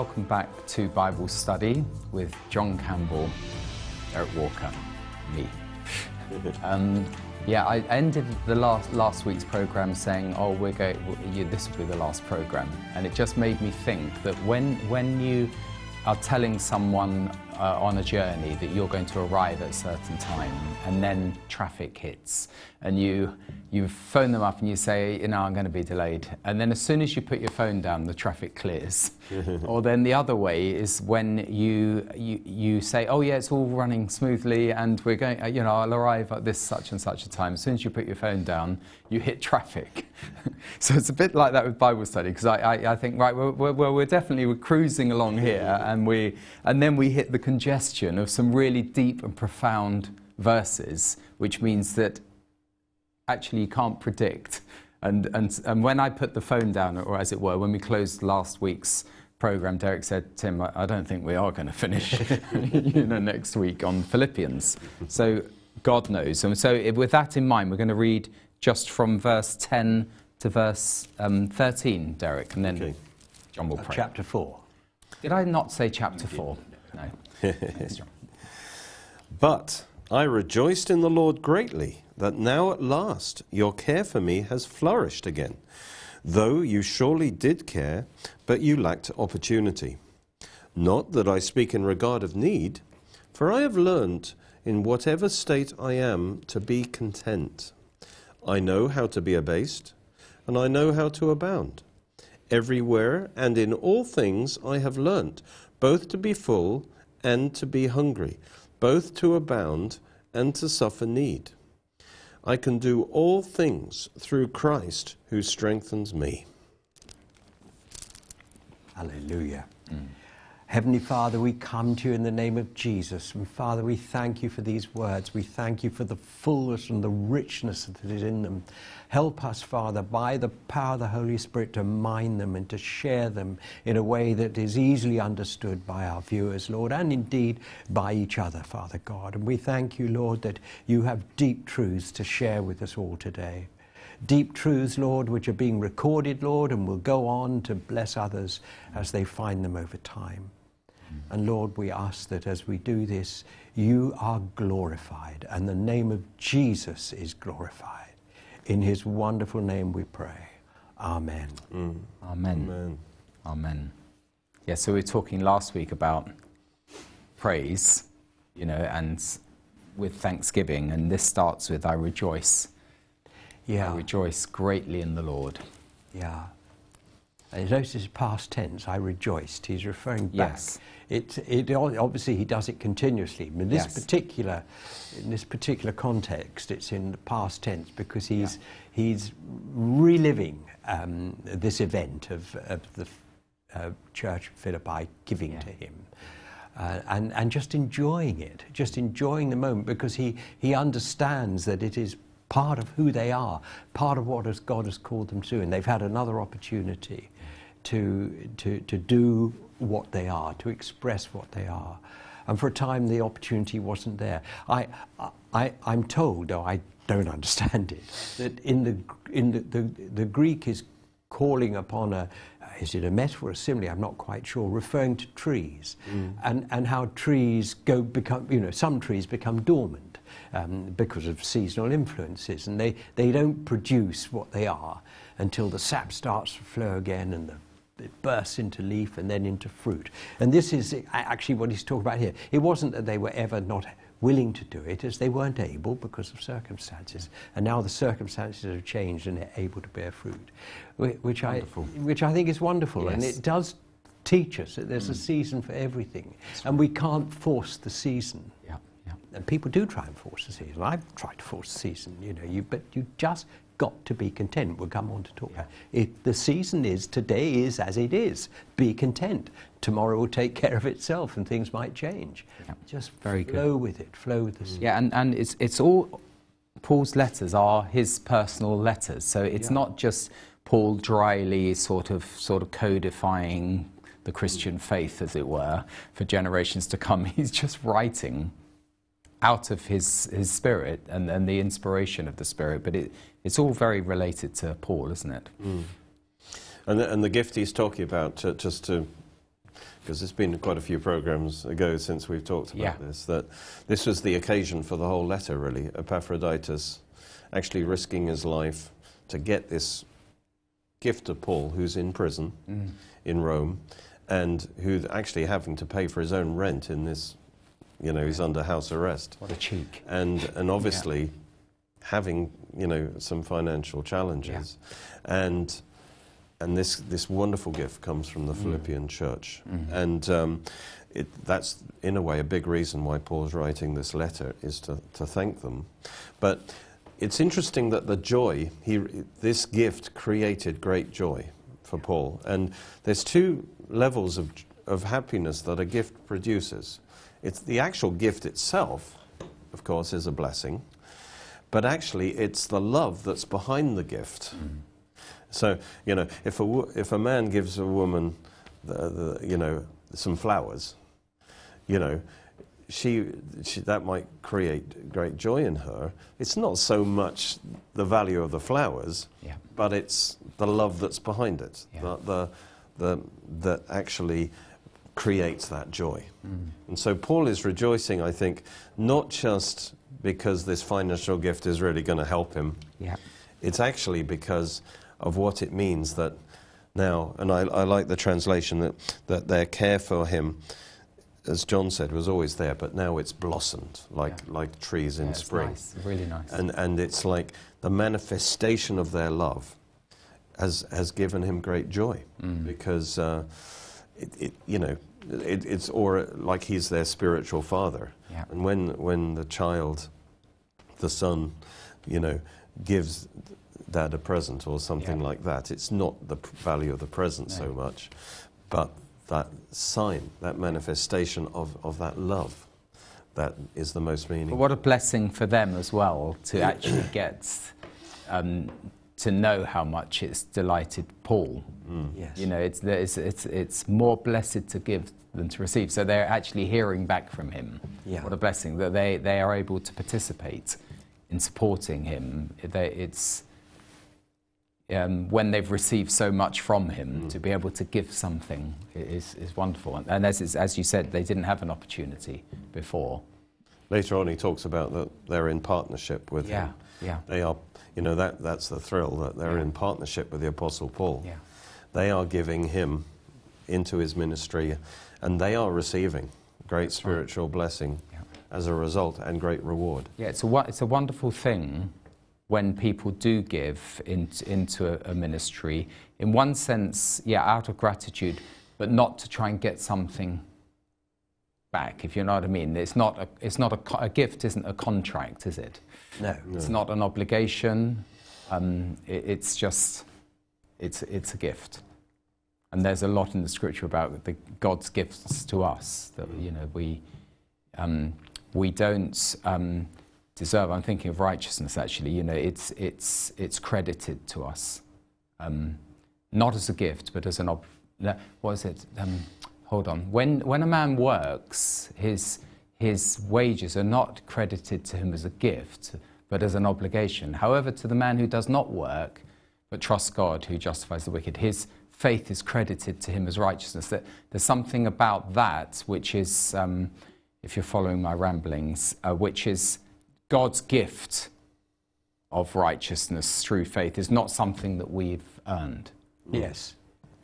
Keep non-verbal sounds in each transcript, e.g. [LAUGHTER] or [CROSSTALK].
welcome back to Bible Study with John Campbell, Derek Walker, me. [LAUGHS] um, yeah, I ended the last last week's program saying, "Oh, we're going. You, this will be the last program," and it just made me think that when when you are telling someone uh, on a journey that you're going to arrive at a certain time and then traffic hits and you you phone them up and you say you know I'm going to be delayed. And then as soon as you put your phone down the traffic clears. [LAUGHS] Or then the other way is when you, you you say oh yeah it's all running smoothly and we're going you know I'll arrive at this such and such a time. As soon as you put your phone down you hit traffic. [LAUGHS] So it's a bit like that with Bible study because I, I, I, think right well, we're, we're definitely we're cruising along here and we and then we hit the congestion of some really deep and profound verses, which means that actually you can't predict. And, and, and when I put the phone down, or as it were, when we closed last week's program, Derek said, Tim, I, I don't think we are going to finish [LAUGHS] you know, next week on Philippians. So God knows. And so with that in mind, we're going to read just from verse 10 to verse um, 13, Derek, and then okay. John will uh, pray. chapter 4. Did I not say chapter 4? No. [LAUGHS] but I rejoiced in the Lord greatly that now at last your care for me has flourished again, though you surely did care, but you lacked opportunity. Not that I speak in regard of need, for I have learned in whatever state I am to be content. I know how to be abased, and I know how to abound. Everywhere and in all things I have learnt both to be full and to be hungry, both to abound and to suffer need. I can do all things through Christ who strengthens me. Hallelujah. Mm. Heavenly Father, we come to you in the name of Jesus. And Father, we thank you for these words. We thank you for the fullness and the richness that is in them. Help us, Father, by the power of the Holy Spirit to mine them and to share them in a way that is easily understood by our viewers, Lord, and indeed by each other, Father God. And we thank you, Lord, that you have deep truths to share with us all today deep truths, Lord, which are being recorded, Lord, and will go on to bless others as they find them over time. And Lord, we ask that as we do this, you are glorified and the name of Jesus is glorified. In his wonderful name we pray. Amen. Mm. Amen. Amen. Amen. Yeah, so we were talking last week about praise, you know, and with thanksgiving, and this starts with I rejoice. Yeah. I rejoice greatly in the Lord. Yeah. And notice past tense, I rejoiced. He's referring back. Yes. It, it, obviously, he does it continuously. But in this, yes. particular, in this particular context, it's in the past tense because he's, yeah. he's reliving um, this event of, of the uh, church of Philippi giving yeah. to him. Uh, and, and just enjoying it, just enjoying the moment because he, he understands that it is part of who they are, part of what has God has called them to, and they've had another opportunity to, to, to do what they are, to express what they are. And for a time, the opportunity wasn't there. I, I, I'm told, though I don't [LAUGHS] understand it, that in the, in the, the, the Greek is calling upon a, is it a metaphor or a simile? I'm not quite sure, referring to trees mm. and, and how trees go become, you know, some trees become dormant um, because of seasonal influences and they, they don't produce what they are until the sap starts to flow again and the it bursts into leaf and then into fruit. And this is actually what he's talking about here. It wasn't that they were ever not willing to do it, as they weren't able because of circumstances. And now the circumstances have changed and they're able to bear fruit, which, I, which I think is wonderful. Yes. And it does teach us that there's mm. a season for everything. That's and right. we can't force the season. Yeah. Yeah. And people do try and force the season. I've tried to force the season, you know, you, but you just got to be content. We'll come on to talk yeah. about it. The season is today is as it is. Be content. Tomorrow will take care of itself, and things might change. Yeah. Just Very flow good. with it. Flow with this. Mm. Yeah, and, and it's it's all Paul's letters are his personal letters, so it's yeah. not just Paul dryly sort of sort of codifying the Christian mm. faith, as it were, for generations to come. [LAUGHS] He's just writing out of his, his spirit and, and the inspiration of the spirit, but it, it's all very related to Paul, isn't it? Mm. And, the, and the gift he's talking about, uh, just to because it's been quite a few programs ago since we've talked about Yeah. this, that this was the occasion for the whole letter, really. Epaphroditus actually risking his life to get this gift to Paul, who's in prison Mm. in Rome, and who's actually having to pay for his own rent in this, you know, he's under house arrest. What a cheek. And, and obviously having, you know, some financial challenges. And, and this, this wonderful gift comes from the Philippian church. And um, it, that's, in a way, a big reason why Paul's writing this letter is to, to thank them. But it's interesting that the joy, he, this gift created great joy for Paul. And there's two levels of, of happiness that a gift produces. It's the actual gift itself, of course, is a blessing, but actually it's the love that's behind the gift. Mm. So, you know, if a, if a man gives a woman, the, the, you know, some flowers, you know, she, she, that might create great joy in her. It's not so much the value of the flowers, Yeah. but it's the love that's behind it, Yeah. the, the, the, that actually creates that joy. Mm. And so Paul is rejoicing, I think, not just because this financial gift is really going to help him, Yeah. it's actually because of what it means that now, and I, I like the translation that, that their care for him, as John said, was always there, but now it's blossomed like, Yeah. like trees in Yeah, spring. nice, really nice. And, and it's like the manifestation of their love has, has given him great joy Mm. because, uh, it, it, you know, it, it's or like he's their spiritual father. Yeah. And when, when the child, the son, you know, gives dad a present or something Yeah. like that, it's not the value of the present so much, but that sign, that manifestation of, of that love, that is the most But meaningful. what a blessing for them as well to actually get um, to know how much it's delighted Paul. Yes. You know, it's, it's, it's, it's more blessed to give than to receive. So they're actually hearing back from him. Yeah. What a blessing that they, they are able to participate in supporting him. They, it's um, when they've received so much from him to be able to give something is, is wonderful. And, and as, as you said, they didn't have an opportunity before. Later on, he talks about that they're in partnership with Yeah, him. yeah. They are, you know, that, that's the thrill, that they're Yeah. in partnership with the Apostle Paul. Yeah. They are giving him into his ministry, and they are receiving great spiritual blessing Yeah. as a result and great reward. Yeah, it's a, it's a wonderful thing when people do give in, into a, a ministry. In one sense, yeah, out of gratitude, but not to try and get something back, if you know what I mean. It's not a, it's not a, a gift, isn't a contract, is it? No. It's not an obligation. Um, it, it's just, it's, it's a gift. And there's a lot in the scripture about the, God's gifts to us that, you know, we, um, we don't um, deserve. I'm thinking of righteousness, actually. You know, it's, it's, it's credited to us. Um, not as a gift, but as an, ob- no, what is it? Hold on. When, when a man works, his, his wages are not credited to him as a gift, but as an obligation. However, to the man who does not work, but trusts God who justifies the wicked, his faith is credited to him as righteousness. That there's something about that which is, um, if you're following my ramblings, uh, which is God's gift of righteousness through faith is not something that we've earned. Yes.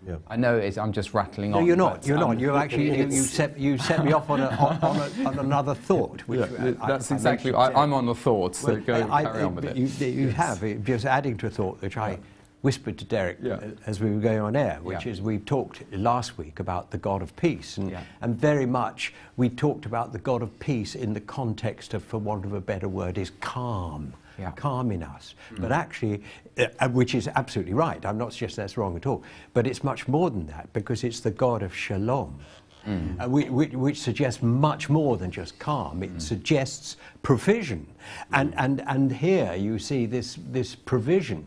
Yeah. I know it's, I'm just rattling No, on. you're not. You're um, not. You actually you, you set you set me off on, a, on, on, a, on another thought. Which Yeah, I- that's I exactly. mentioned I, I'm on the thought, so Well, go I- carry I- on with but it. You, you have, uh, just adding to a thought which I whispered to Derek Yeah. uh, as we were going on air, which Yeah. is we talked last week about the God of peace, and, Yeah. and very much we talked about the God of peace in the context of, for want of a better word, is calm. Yeah. Calm in us, but actually, uh, uh, which is absolutely right. I'm not suggesting that's wrong at all, but it's much more than that because it's the God of shalom, uh, which, which, which suggests much more than just calm. It suggests provision, and, and, and here you see this, this provision.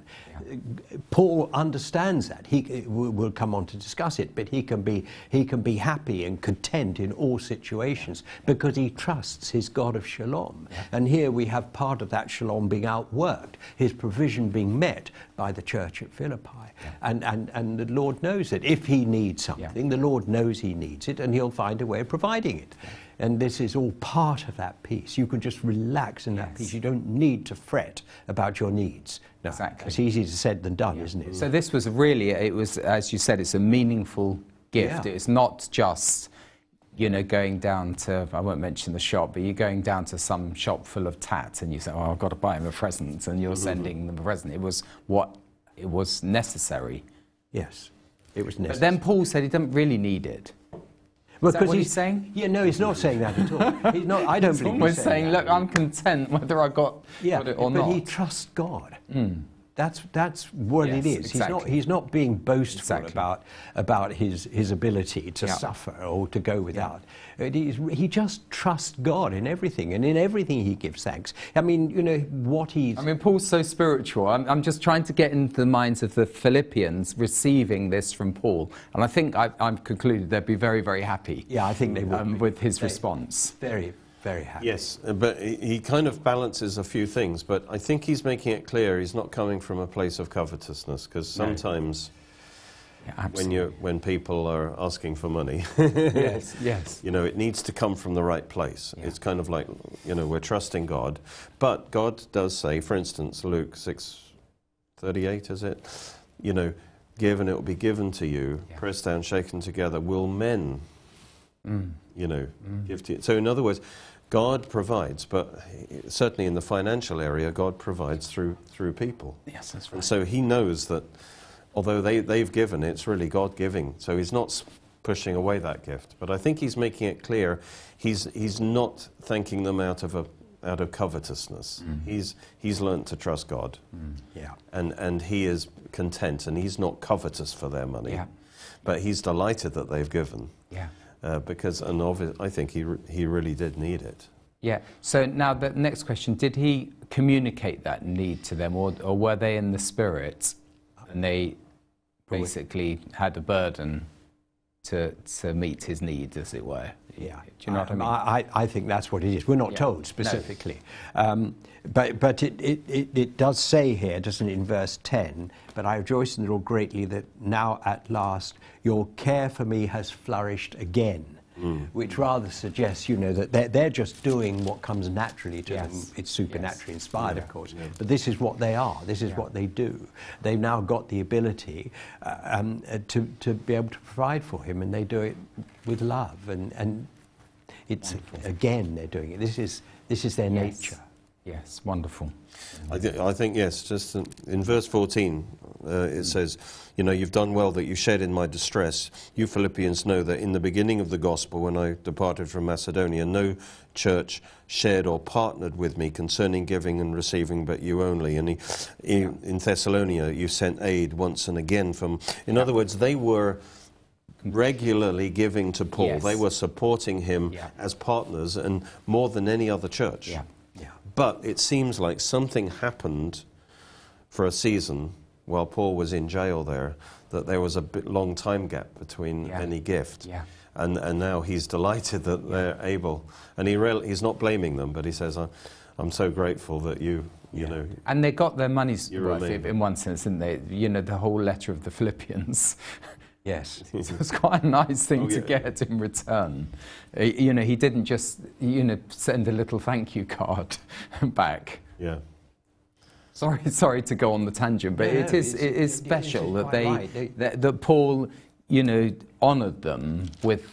Paul understands that. He we'll come on to discuss it, but he can be he can be happy and content in all situations because he trusts his God of shalom. And here we have part of that shalom being outworked, his provision being met by the church at Philippi. And, and, and the Lord knows it. If he needs something, the Lord knows he needs it, and He'll find a way of providing it. And this is all part of that peace. You can just relax in that Yes. peace. You don't need to fret about your needs. No, Exactly. It's easier said than done, isn't it? So this was really, it was, as you said, it's a meaningful gift. Yeah. It's not just, you know, going down to, I won't mention the shop, but you're going down to some shop full of tat and you say, oh, I've got to buy him a present, and you're mm-hmm. sending them a present. It was what, it was necessary. yes, it was necessary. But then Paul said he didn't really need it. Well, Is that what he's saying? Yeah, no, he's not saying that at all. He's not, I [LAUGHS] don't He's believe almost he's saying, that. look, I'm content whether I got, yeah, got it or but not. But he trusts God. Hmm. That's, that's what it Yes, is. He's, not, he's not being boastful Exactly. about, about his, his ability to Yeah. suffer or to go without. It is- he just trusts God in everything, and in everything he gives thanks. I mean, you know, what he's. I mean, Paul's so spiritual. I'm, I'm just trying to get into the minds of the Philippians receiving this from Paul. And I think I, I've concluded they'd be very, very happy yeah, I think they would. um, with his They- response. Very, very happy. Yes, uh, but he kind of balances a few things, but I think he's making it clear he's not coming from a place of covetousness, because No. sometimes Yeah, when, you when people are asking for money, [LAUGHS] yes, yes. you know, it needs to come from the right place. Yeah. It's kind of like, you know, we're trusting God, but God does say, for instance, Luke 6, 38, is it? You know, give and it will be given to you, Yeah. pressed down, shaken together, will men Mm. you know, give to you. So, in other words, God provides, but certainly in the financial area, God provides through through people. Yes, that's And right. so He knows that although they, they've given, it's really God giving. So He's not pushing away that gift. But I think He's making it clear He's, he's not thanking them out of, a, out of covetousness. He's, he's learnt to trust God. Yeah. And, and He is content, and He's not covetous for their money. Yeah. But He's delighted that they've given. Yeah. Uh, because, and obvi- I think he, re- he really did need it. Yeah. So now the next question: Did he communicate that need to them, or, or were they in the spirit, and they basically had a burden to to meet his needs, as it were? Yeah. Do you know what I mean? I, I think that's what it is. We're not Yeah. told No. specifically. Um, but but it, it, it, it does say here, doesn't it, in verse 10, but I rejoice in the Lord greatly that now at last your care for me has flourished again. Which rather suggests, you know, that they're, they're just doing what comes naturally to them. Yes. It's supernaturally inspired, of course. yeah. But this is what they are. This is Yeah. what they do. They've now got the ability uh, um, uh, to, to be able to provide for him, and they do it with love. And, and it's again they're doing it. This is this is their Yes. nature. Yes. Wonderful. I, thi- I think, yes, just in, in verse 14, uh, it says, You know, you've done well that you shared in my distress. You Philippians know that in the beginning of the gospel, when I departed from Macedonia, no church shared or partnered with me concerning giving and receiving, but you only. And he, in, in Thessalonica, you sent aid once and again from. In other words, they were regularly giving to Paul. Yes. They were supporting him Yeah. as partners and more than any other church. Yeah. Yeah. But it seems like something happened for a season while Paul was in jail there, that there was a bit long time gap between Yeah. any gift. Yeah. And, and now he's delighted that they're able. And he real, he's not blaming them, but he says, "I- I'm so grateful that you, you know, And they got their money's worth remain. in one sense, didn't they? You know, the whole letter of the [LAUGHS] Philippians. Yes. [LAUGHS] so it's quite a nice thing Oh, to yeah. get in return. Uh, You know, he didn't just, you know, send a little thank you card [LAUGHS] back. yeah. Sorry, [LAUGHS] sorry to go on the tangent, but No, it no, is it is special that they, right. That, that Paul, you know, honoured them with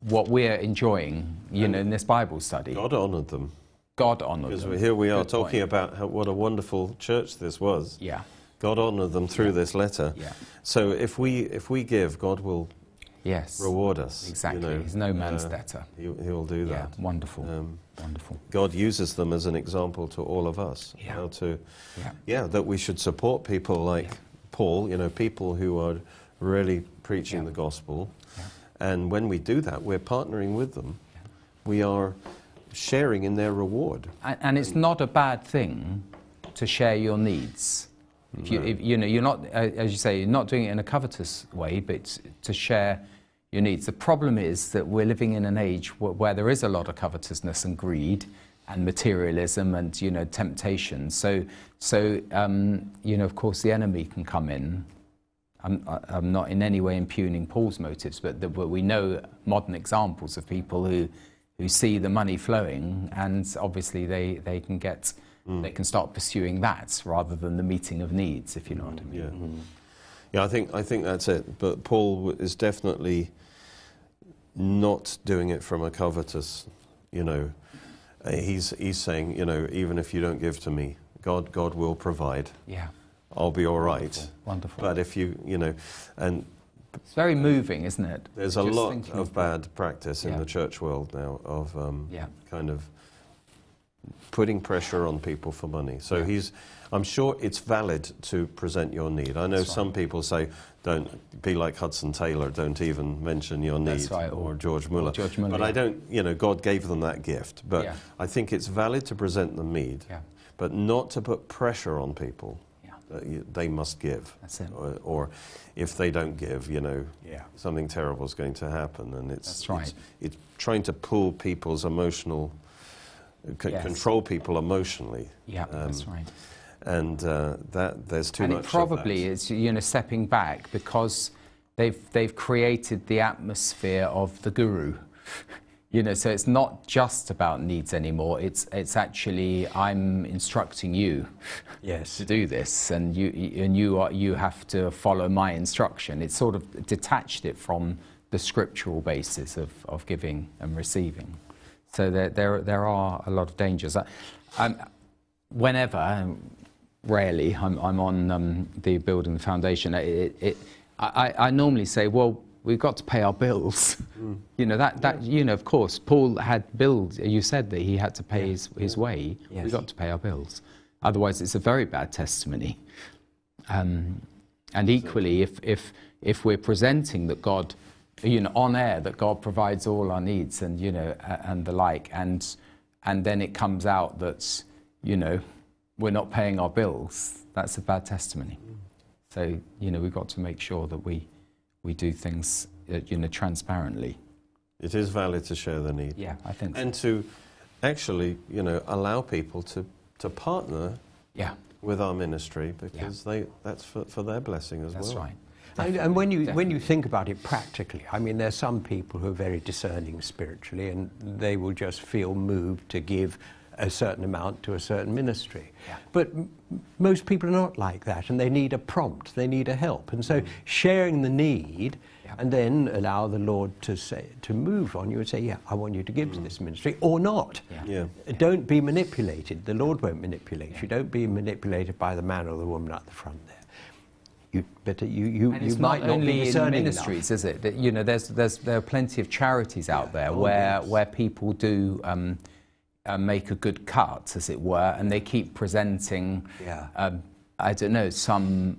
what we're enjoying, you know, in this Bible study. God honoured them. God honoured Because them. here we are Good talking point. about how, what a wonderful church this was. Yeah, God honoured them through this letter. yeah, So if we, if we give, God will yes, reward us. you exactly. know. He's no man's Uh, debtor. He, he'll do Yeah, that. wonderful, Um, wonderful. God uses them as an example to all of us. Yeah. How to, Yeah, yeah, that we should support people like Yeah. Paul, you know, people who are really preaching Yeah. the gospel. Yeah. And when we do that, we're partnering with them. Yeah. We are sharing in their reward. and, and it's not a bad thing to share your needs. If you, if, you know, you're not, uh, as you say, you're not doing it in a covetous way, but to share your needs. The problem is that we're living in an age where, where there is a lot of covetousness and greed and materialism and you know temptation. So, so um, you know, of course, the enemy can come in I'm, I'm not in any way impugning Paul's motives, but, the, but we know modern examples of people who, who see the money flowing, and obviously they, they can get mm. they can start pursuing that rather than the meeting of needs, if you know what I mean. Yeah, mm. yeah I think I think that's it. But Paul is definitely not doing it from a covetous, you know. He's he's saying, you know, even if you don't give to me, God God will provide. Yeah. I'll be all right. Wonderful. Wonderful. But if you, you know, and it's very moving, isn't it? There's Just a lot of bad practice in yeah. the church world now of um, yeah. kind of putting pressure on people for money. So yeah. he's, I'm sure it's valid to present your need. I know That's some right. people say, don't be like Hudson Taylor, don't even mention your need, right. or, or, George Muller. George Muller but yeah. I don't, you know, God gave them that gift. But yeah. I think it's valid to present the need, but not to put pressure on people. That you, they must give. Or, or, if they don't give, you know, something terrible is going to happen. And it's, right. it's, it's trying to pull people's emotional c- yes. control people emotionally. Yeah, um, that's right. And uh, that there's too and much. And it probably is, you know, stepping back because they've they've created the atmosphere of the guru. [LAUGHS] you know, so it's not just about needs anymore. It's it's actually I'm instructing you [LAUGHS] yes. to do this, and you and you are you have to follow my instruction. It's sort of detached it from the scriptural basis of, of giving and receiving. So there, there, there are a lot of dangers. Um, whenever, rarely, I'm, I'm on um, the building the foundation, it, it, I, I normally say, well, we've got to pay our bills. [LAUGHS] Mm. You know, that, that, you know, of course, Paul had bills. You said that he had to pay yeah. his, his way. Yes. We've got to pay our bills. Otherwise, it's a very bad testimony. Um, and equally, if, if, if we're presenting that God you know, on air that God provides all our needs and, you know, and the like. And, and then it comes out that, you know, we're not paying our bills. That's a bad testimony. So, you know, we've got to make sure that we, we do things, uh, you know, transparently. It is valid to share the need. Yeah, I think And to actually, you know, allow people to, to partner yeah. with our ministry because yeah. they, that's for, for their blessing as that's well. That's right. And, and, when you when you think about it practically, I mean, there are some people who are very discerning spiritually, and they will just feel moved to give a certain amount to a certain ministry. Yeah. But m- most people are not like that, and they need a prompt, they need a help, and so mm. sharing the need. Yeah. And then allow the Lord to say to move on you and say, "Yeah, I want you to give mm. to this ministry," or not. Yeah. Don't be manipulated. The Lord won't manipulate you. Don't be manipulated by the man or the woman at the front there you, but you, you, and you might not, not only in ministries, enough. is it? That, you know, there's, there's, there are plenty of charities out yeah. there where, where people do um, uh, make a good cut, as it were, and they keep presenting, yeah. um, I don't know, some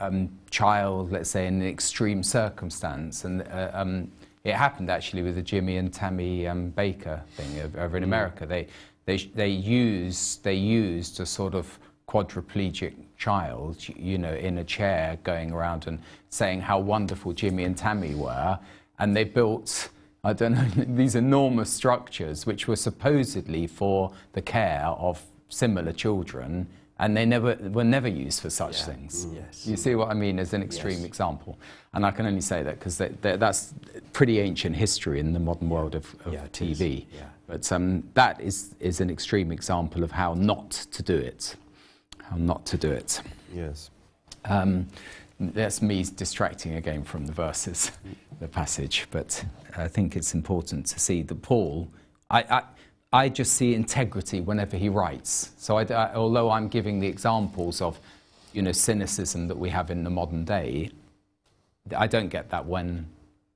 um, child, let's say, in an extreme circumstance. And uh, um, it happened actually with the Jimmy and Tammy um, Bakker thing over in mm. America. They, they, they, used, they used a sort of quadriplegic child, you know, in a chair going around and saying how wonderful Jimmy and Tammy were. And they built, I don't know, [LAUGHS] these enormous structures which were supposedly for the care of similar children. And they never were never used for such yeah. things. Mm. Yes. You see what I mean as an extreme yes. example. And I can only say that because that's pretty ancient history in the modern world of, of yeah, TV. Yeah. But um, that is, is an extreme example of how not to do it how not to do it. Yes. Um, that's me distracting again from the verses, the passage, but I think it's important to see that Paul, I, I, I just see integrity whenever he writes. So I, I, although I'm giving the examples of, you know, cynicism that we have in the modern day, I don't get that when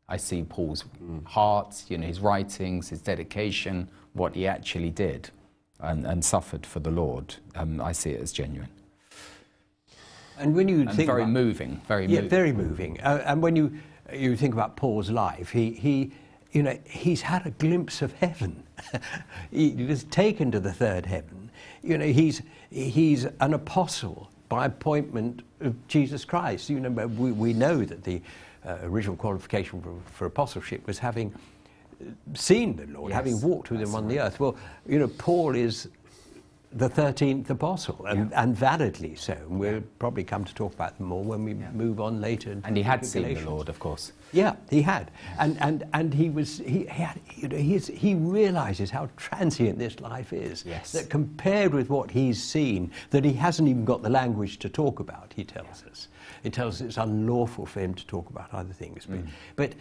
I see Paul's heart, you know, his writings, his dedication, what he actually did and, and suffered for the Lord, um, I see it as genuine. And when you and think very about, moving, very yeah, moving. very moving. Uh, and when you you think about Paul's life, he he you know he's had a glimpse of heaven. [LAUGHS] he was taken to the third heaven. You know he's he's an apostle by appointment of Jesus Christ. You know we, we know that the uh, original qualification for, for apostleship was having seen the Lord, yes, having walked with him on right. the earth. Well, you know, Paul is the 13th apostle, and, yeah. and validly so. And we'll yeah. probably come to talk about them more when we yeah. move on later. And he had seen the Lord, of course. Yeah, he had. And, and, and he was, he, he, had, you know, he realizes how transient this life is. Yes. That compared with what he's seen, that he hasn't even got the language to talk about, he tells us. It tells us it's unlawful for him to talk about other things. But, mm. but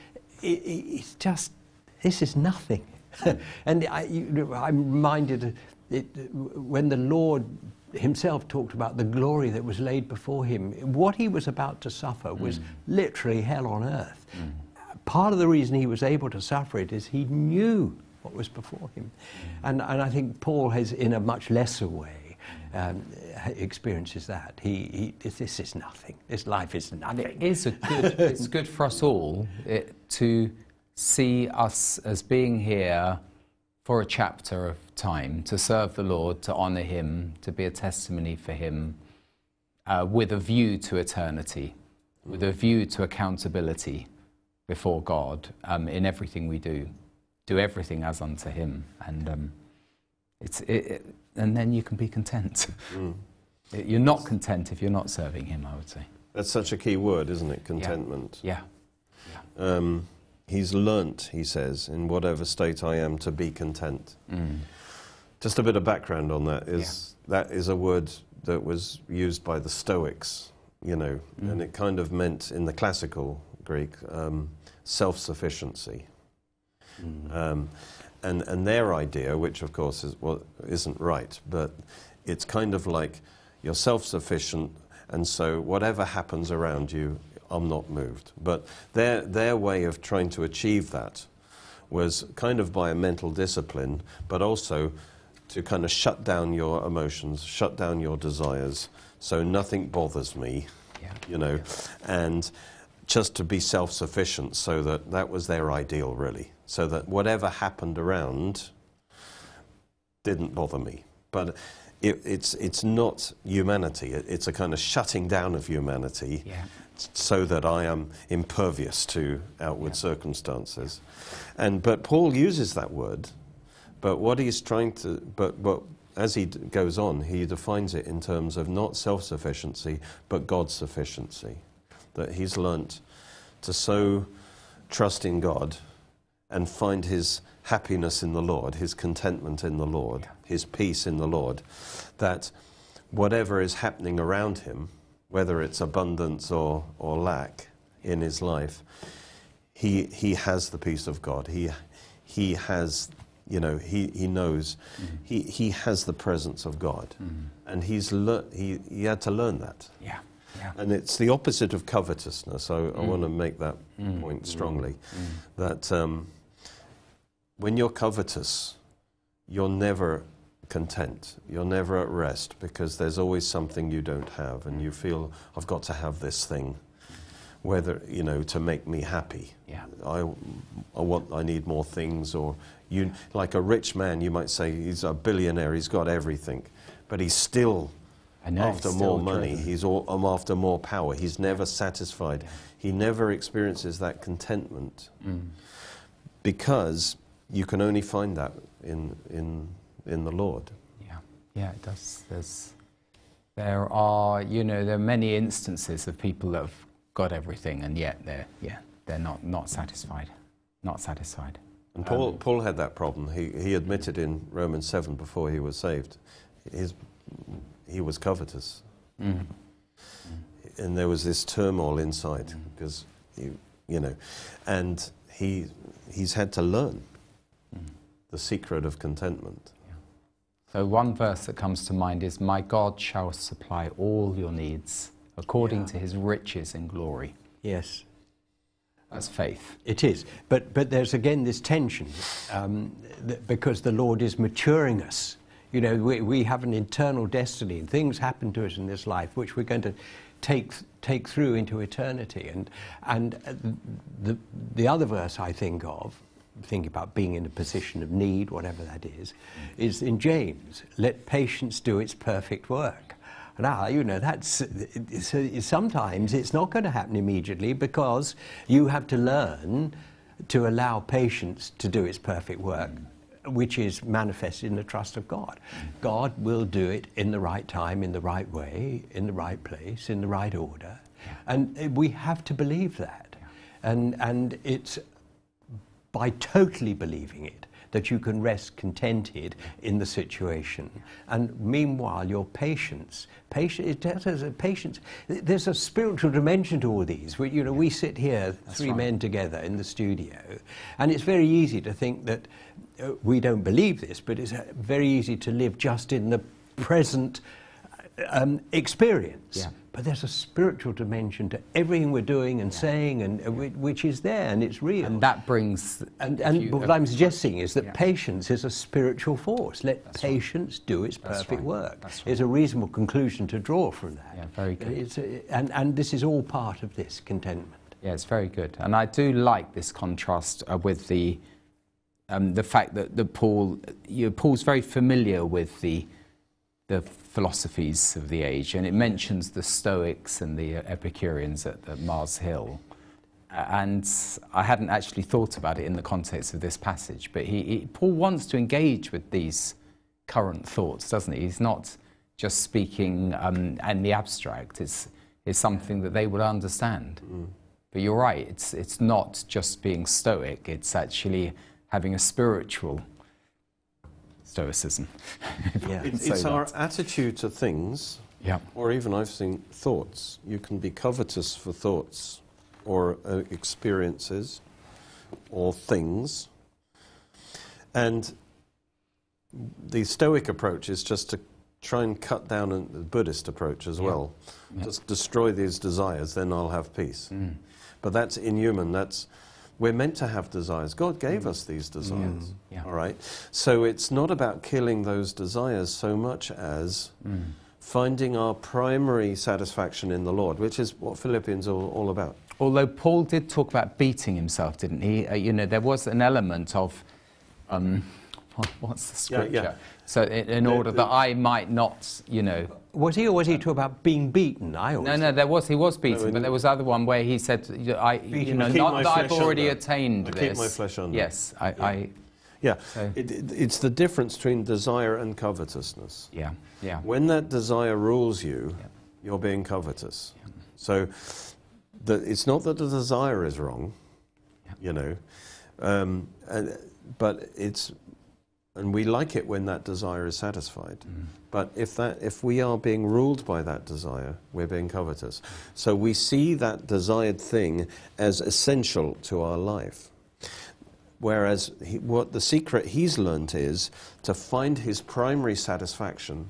it, it's just, this is nothing. [LAUGHS] and I, am reminded it, when the Lord himself talked about the glory that was laid before him, what he was about to suffer was mm. literally hell on earth. Mm. Part of the reason he was able to suffer it is he knew what was before him. Mm. And, and I think Paul has, in a much lesser way, um, experiences that. He, he, this is nothing. This life is nothing. And it is a good, it's good for us all it, to see us as being here for a chapter of time to serve the Lord, to honour Him, to be a testimony for Him, uh, with a view to eternity, with a view to accountability before God um, in everything we do. Do everything as unto Him, and um, it's it, it, and then you can be content. Mm. [LAUGHS] You're not content if you're not serving Him. I would say that's such a key word, isn't it? Contentment. Yeah. yeah. yeah. Um, He's learnt, he says, in whatever state I am, to be content. Mm. Just a bit of background on that is yeah. that is a word that was used by the Stoics, you know, mm. and it kind of meant in the classical Greek um, self-sufficiency. Mm. Um, and, and their idea, which of course is, well, isn't right, but it's kind of like you're self-sufficient, and so whatever happens around you I'm not moved. But their, their way of trying to achieve that was kind of by a mental discipline, but also to kind of shut down your emotions, shut down your desires, so nothing bothers me, yeah. you know, yeah. and just to be self sufficient, so that that was their ideal, really. So that whatever happened around didn't bother me. But it, it's, it's not humanity, it, it's a kind of shutting down of humanity. Yeah so that I am impervious to outward yeah. circumstances. And, but Paul uses that word, but what he's trying to, but, but as he goes on, he defines it in terms of not self sufficiency, but God's sufficiency. That he's learnt to so trust in God and find his happiness in the Lord, his contentment in the Lord, his peace in the Lord, that whatever is happening around him, whether it's abundance or, or lack in his life, he, he has the peace of God. He, he has, you know, he, he knows, mm-hmm. he, he has the presence of God. Mm-hmm. And he's le- he, he had to learn that. Yeah. Yeah. And it's the opposite of covetousness. I, mm. I want to make that mm. point strongly. Mm. That um, when you're covetous, you're never content. You're never at rest because there's always something you don't have, and you feel, I've got to have this thing, whether, you know, to make me happy. Yeah. I, I want, I need more things, or you, like a rich man, you might say he's a billionaire, he's got everything, but he's still know, after more money, he's all, I'm after more power. He's never satisfied. Yeah. He never experiences that contentment mm. because you can only find that in, in in the Lord. Yeah, yeah, it does. There's, there are, you know, there are many instances of people that have got everything and yet they're, yeah, they're not, not satisfied, not satisfied. And Paul, um, Paul had that problem. He, he admitted in Romans 7 before he was saved, his, he was covetous. Mm. And there was this turmoil inside mm. because, he, you know, and he, he's had to learn. The secret of contentment. So, one verse that comes to mind is, My God shall supply all your needs according yeah. to his riches in glory. Yes. That's faith. It is. But, but there's again this tension um, because the Lord is maturing us. You know, we, we have an internal destiny, and things happen to us in this life which we're going to take, take through into eternity. And, and uh, the, the other verse I think of think about being in a position of need, whatever that is, is in James, let patience do its perfect work. Now, you know, that's sometimes it's not going to happen immediately because you have to learn to allow patience to do its perfect work. which is manifested in the trust of God. God will do it in the right time, in the right way, in the right place, in the right order. And uh, we have to believe that. And, and it's by totally believing it that you can rest contented in the situation. And meanwhile, your patience, patience, there's a patience. There's a spiritual dimension to all these. We, you know, we sit here, That's three right. men together in the studio, and it's very easy to think that uh, we don't believe this, but it's uh, very easy to live just in the present um, experience. Yeah. But there's a spiritual dimension to everything we're doing and yeah. saying, and uh, which is there, and it's real. And that brings. And, and you, what uh, I'm suggesting is that yeah. patience is a spiritual force. Let That's patience right. do its perfect right. work. That's right. Is a reasonable conclusion to draw from that. Yeah, very good. A, and, and this is all part of this contentment. Yeah, it's very good. And I do like this contrast uh, with the um, the fact that the Paul, you know, Paul's very familiar with the the philosophies of the age, and it mentions the Stoics and the Epicureans at, at Mars Hill. And I hadn't actually thought about it in the context of this passage, but he, he, Paul wants to engage with these current thoughts, doesn't he? He's not just speaking um, in the abstract, it's, it's something that they would understand. Mm. But you're right, it's, it's not just being stoic, it's actually having a spiritual stoicism. [LAUGHS] yeah. It, it's our attitude to things, yeah. or even I've seen thoughts. You can be covetous for thoughts or uh, experiences or things. And the Stoic approach is just to try and cut down on the Buddhist approach as yeah. well. Yeah. Just destroy these desires, then I'll have peace. Mm. But that's inhuman. That's we're meant to have desires. God gave mm. us these desires. Mm. Yeah. All right? So it's not about killing those desires so much as mm. finding our primary satisfaction in the Lord, which is what Philippians are all about. Although Paul did talk about beating himself, didn't he? Uh, you know, there was an element of. Um, [LAUGHS] what's the scripture? Yeah, yeah. So, in, in order that I might not, you know, was he or was he talking about being beaten? I no, no, there was he was beaten, no, but there was other one where he said, "I, you know, not that I've already attained I this." Keep my flesh under. Yes, I. Yeah, I, yeah. So. It, it, it's the difference between desire and covetousness. Yeah, yeah. When that desire rules you, yeah. you're being covetous. Yeah. So, the, it's not that the desire is wrong, yeah. you know, um, and, but it's and we like it when that desire is satisfied. Mm. But if, that, if we are being ruled by that desire, we're being covetous. So we see that desired thing as essential to our life. Whereas he, what the secret he's learned is to find his primary satisfaction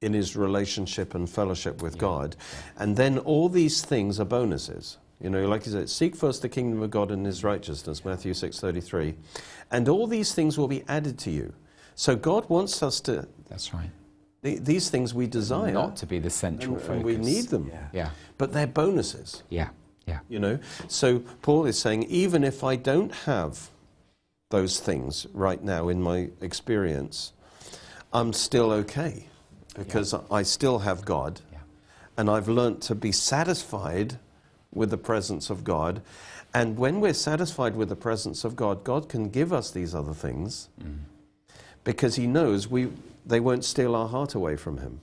in his relationship and fellowship with yeah. God. And then all these things are bonuses. You know, like he said, seek first the kingdom of God and his righteousness, Matthew 6.33. And all these things will be added to you. So God wants us to... That's right. The, these things we desire. Not to be the central and, focus. And we need them. Yeah. yeah. But they're bonuses. Yeah. Yeah. You know? So Paul is saying, even if I don't have those things right now in my experience, I'm still okay. Because yeah. I still have God. Yeah. And I've learnt to be satisfied with the presence of God. And when we're satisfied with the presence of God, God can give us these other things mm. because He knows we, they won't steal our heart away from Him.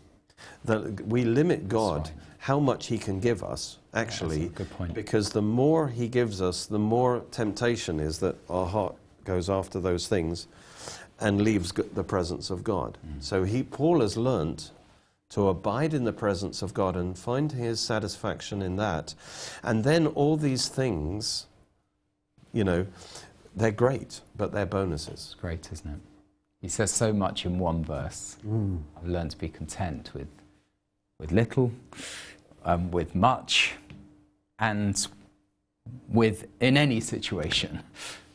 That we limit God right. how much He can give us, actually, yeah, because the more He gives us, the more temptation is that our heart goes after those things and leaves the presence of God. Mm. So he, Paul has learnt to abide in the presence of God and find his satisfaction in that. And then all these things, you know, they're great, but they're bonuses. It's great, isn't it? He says so much in one verse. Mm. I've learned to be content with, with little, um, with much, and with in any situation.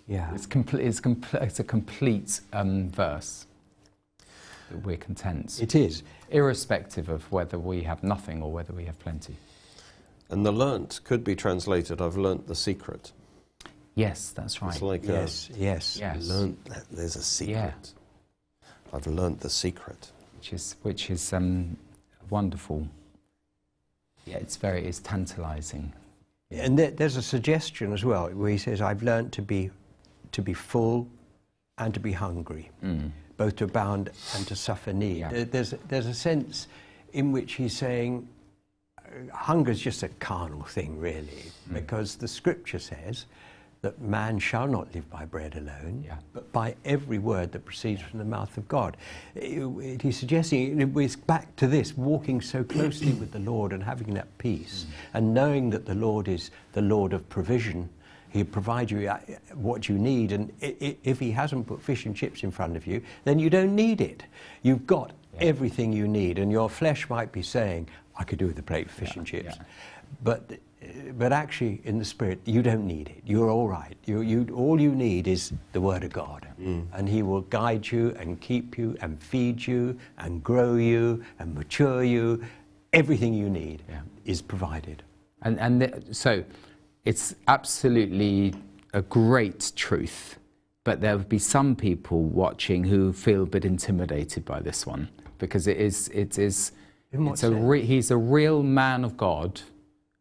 Yeah. It's, complete, it's, it's a complete um, verse we're content. It is. Irrespective of whether we have nothing or whether we have plenty. And the learnt could be translated, I've learnt the secret. Yes, that's right. It's like yes, a, yes. yes. Learnt, there's a secret. Yeah. I've learnt the secret. Which is, which is um, wonderful. Yeah, it's very, it's tantalizing. And there, there's a suggestion as well where he says, I've learnt to be, to be full, and to be hungry, mm. Both to abound and to suffer need. Yeah. There's, there's a sense in which he's saying hunger is just a carnal thing, really, mm. because the scripture says that man shall not live by bread alone, yeah. but by every word that proceeds from the mouth of God. he's suggesting it was back to this, walking so closely with the Lord and having that peace, mm. and knowing that the Lord is the Lord of provision. He'll provide you uh, what you need, and if He hasn't put fish and chips in front of you, then you don't need it. You've got yeah. everything you need, and your flesh might be saying, I could do with a plate of fish yeah. and chips. But but actually, in the spirit, you don't need it. You're all right. You, you, all you need is the Word of God. Mm. And He will guide you and keep you and feed you and grow you and mature you. Everything you need yeah. is provided. And, and the, so it's absolutely a great truth, but there will be some people watching who feel a bit intimidated by this one because it is, it is, it's a re, he's a real man of God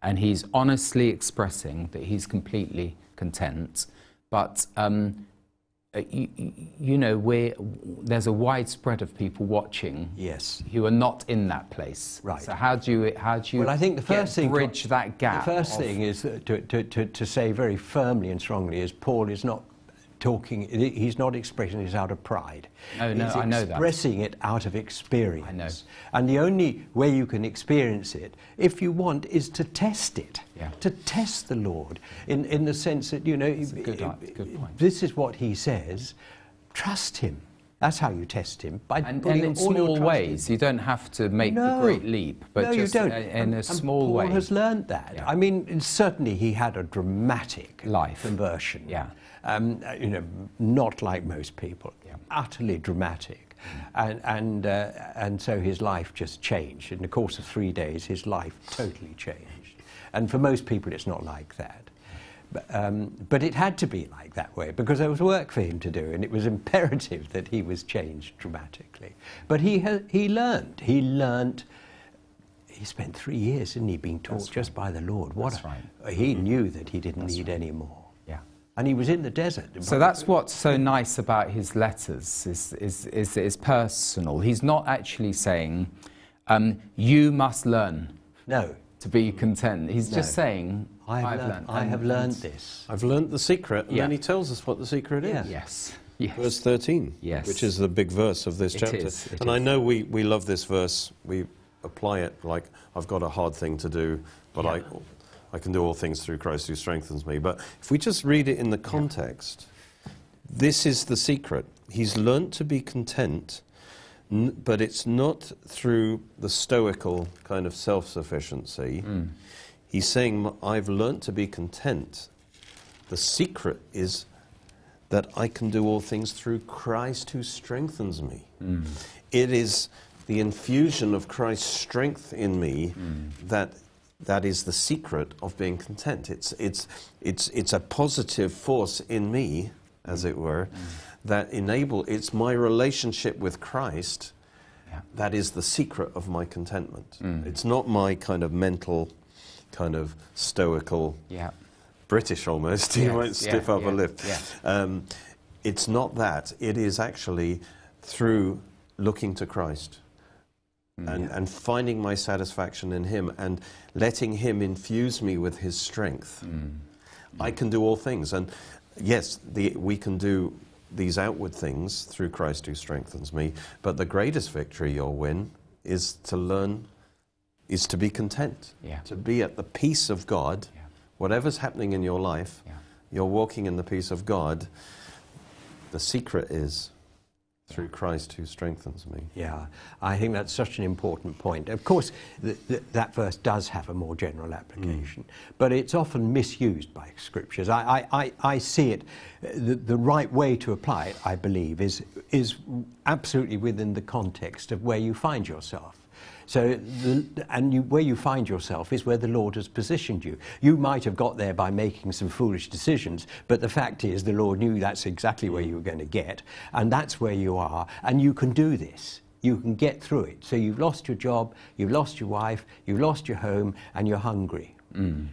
and he's honestly expressing that he's completely content. But um, Uh, you, you, know, there's a widespread of people watching. Yes. Who are not in that place. Right. So how do you how do you? Well, I think the first thing bridge that gap. The first thing is to, to, to, to say very firmly and strongly is Paul is not talking, he's not expressing it out of pride. No, no, he's I know that. expressing it out of experience. I know. And the only way you can experience it, if you want, is to test it. Yeah. To test the Lord in, in the sense that, you know, good, good this is what he says, trust him. That's how you test him by and, and in small ways. In. You don't have to make no. the great leap, but no, just you don't. in and, a small and Paul way. Paul has learned that. Yeah. I mean, certainly he had a dramatic life conversion. Yeah um, you know, not like most people, yeah. utterly dramatic. Mm. And, and, uh, and so his life just changed. In the course of three days, his life totally changed. And for most people, it's not like that. But, um, but it had to be like that way because there was work for him to do, and it was [LAUGHS] imperative that he was changed dramatically. But he, ha- he learned. He learned. He spent three years, didn't he, being taught That's just right. by the Lord. What That's a, right. He mm-hmm. knew that he didn't That's need right. any more and he was in the desert. So that's what's so nice about his letters, is, is, is, is personal. He's not actually saying, um, you must learn no. to be content. He's no. just saying, I have, learned, learned, I have learned this. I've learned the secret, and yeah. then he tells us what the secret is. Yes. Yes. Verse 13, yes. which is the big verse of this it chapter. Is, and is. I know we, we love this verse. We apply it like, I've got a hard thing to do, but yeah. I I can do all things through Christ who strengthens me. But if we just read it in the context, yeah. this is the secret. He's learnt to be content, but it's not through the stoical kind of self sufficiency. Mm. He's saying, I've learnt to be content. The secret is that I can do all things through Christ who strengthens me. Mm. It is the infusion of Christ's strength in me mm. that that is the secret of being content. It's, it's, it's, it's a positive force in me, as it were, that enable, it's my relationship with Christ yeah. that is the secret of my contentment. Mm. It's not my kind of mental, kind of stoical, yeah. British almost, [LAUGHS] yes, you might stiff yeah, up a lip. Um, it's not that. It is actually through looking to Christ Mm. and, and finding my satisfaction in Him and letting Him infuse me with His strength. Mm. I can do all things. And yes, the, we can do these outward things through Christ who strengthens me, but the greatest victory you'll win is to learn, is to be content, yeah. to be at the peace of God. Yeah. Whatever's happening in your life, yeah. you're walking in the peace of God. The secret is through Christ who strengthens me. Yeah, I think that's such an important point. Of course, th- th- that verse does have a more general application, mm. but it's often misused by scriptures. I, I, I, I see it, the, the, right way to apply it, I believe, is, is absolutely within the context of where you find yourself. So, the, and you, where you find yourself is where the Lord has positioned you. You might have got there by making some foolish decisions, but the fact is the Lord knew that's exactly where you were going to get, and that's where you are, and you can do this. You can get through it. So you've lost your job, you've lost your wife, you've lost your home, and you're hungry. Mm.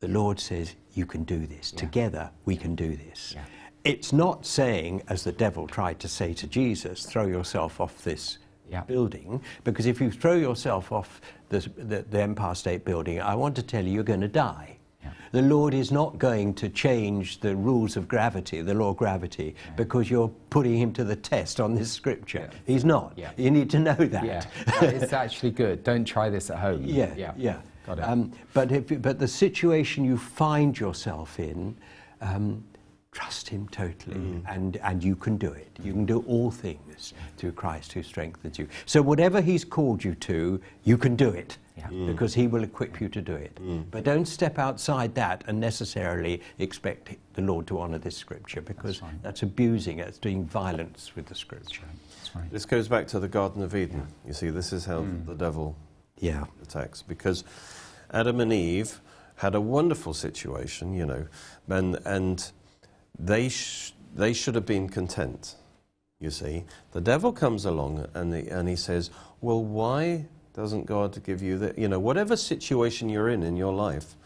The Lord says, You can do this. Yeah. Together, we can do this. Yeah it's not saying, as the devil tried to say to Jesus, throw yourself off this Yeah. building, because if you throw yourself off the, the, the Empire State Building, I want to tell you, you're going to die. Yeah. The Lord is not going to change the rules of gravity, the law of gravity, because you're putting him to the test on this scripture. Yeah. He's not. Yeah. You need to know that. Yeah, it's actually good. Don't try this at home. Yeah, yeah, yeah. Got it. Um, but, if, but the situation you find yourself in, um, trust Him totally, Mm. and, and you can do it. You can do all things through Christ who strengthens you. So, whatever He's called you to, you can do it. Yeah. Mm. Because he will equip you to do it. But don't step outside that and necessarily expect the Lord to honour this scripture because right. that's abusing it, it's doing violence with the scripture. That's right. This goes back to the Garden of Eden. You see, this is how the devil Yeah. attacks because Adam and Eve had a wonderful situation, you know, and and they sh- they should have been content. You see, the devil comes along and he, and he says, "Well, why doesn't God give you that? You know, whatever situation you're in in your life,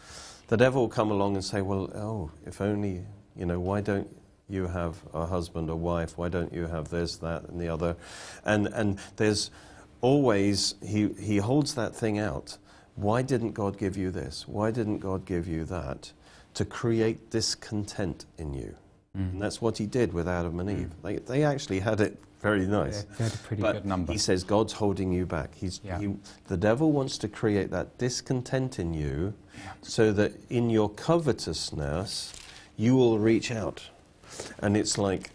the devil will come along and say, "Well, oh, if only, you know, why don't you have a husband or wife? Why don't you have this, that, and the other?" And and there's always he he holds that thing out. Why didn't God give you this? Why didn't God give you that? To create discontent in you. And that's what he did with Adam and Eve. They, they actually had it very nice. They- they had a pretty but good number. He says God's holding you back. He's, Yeah. he, the devil wants to create that discontent in you so that in your covetousness, you will reach out. And it's like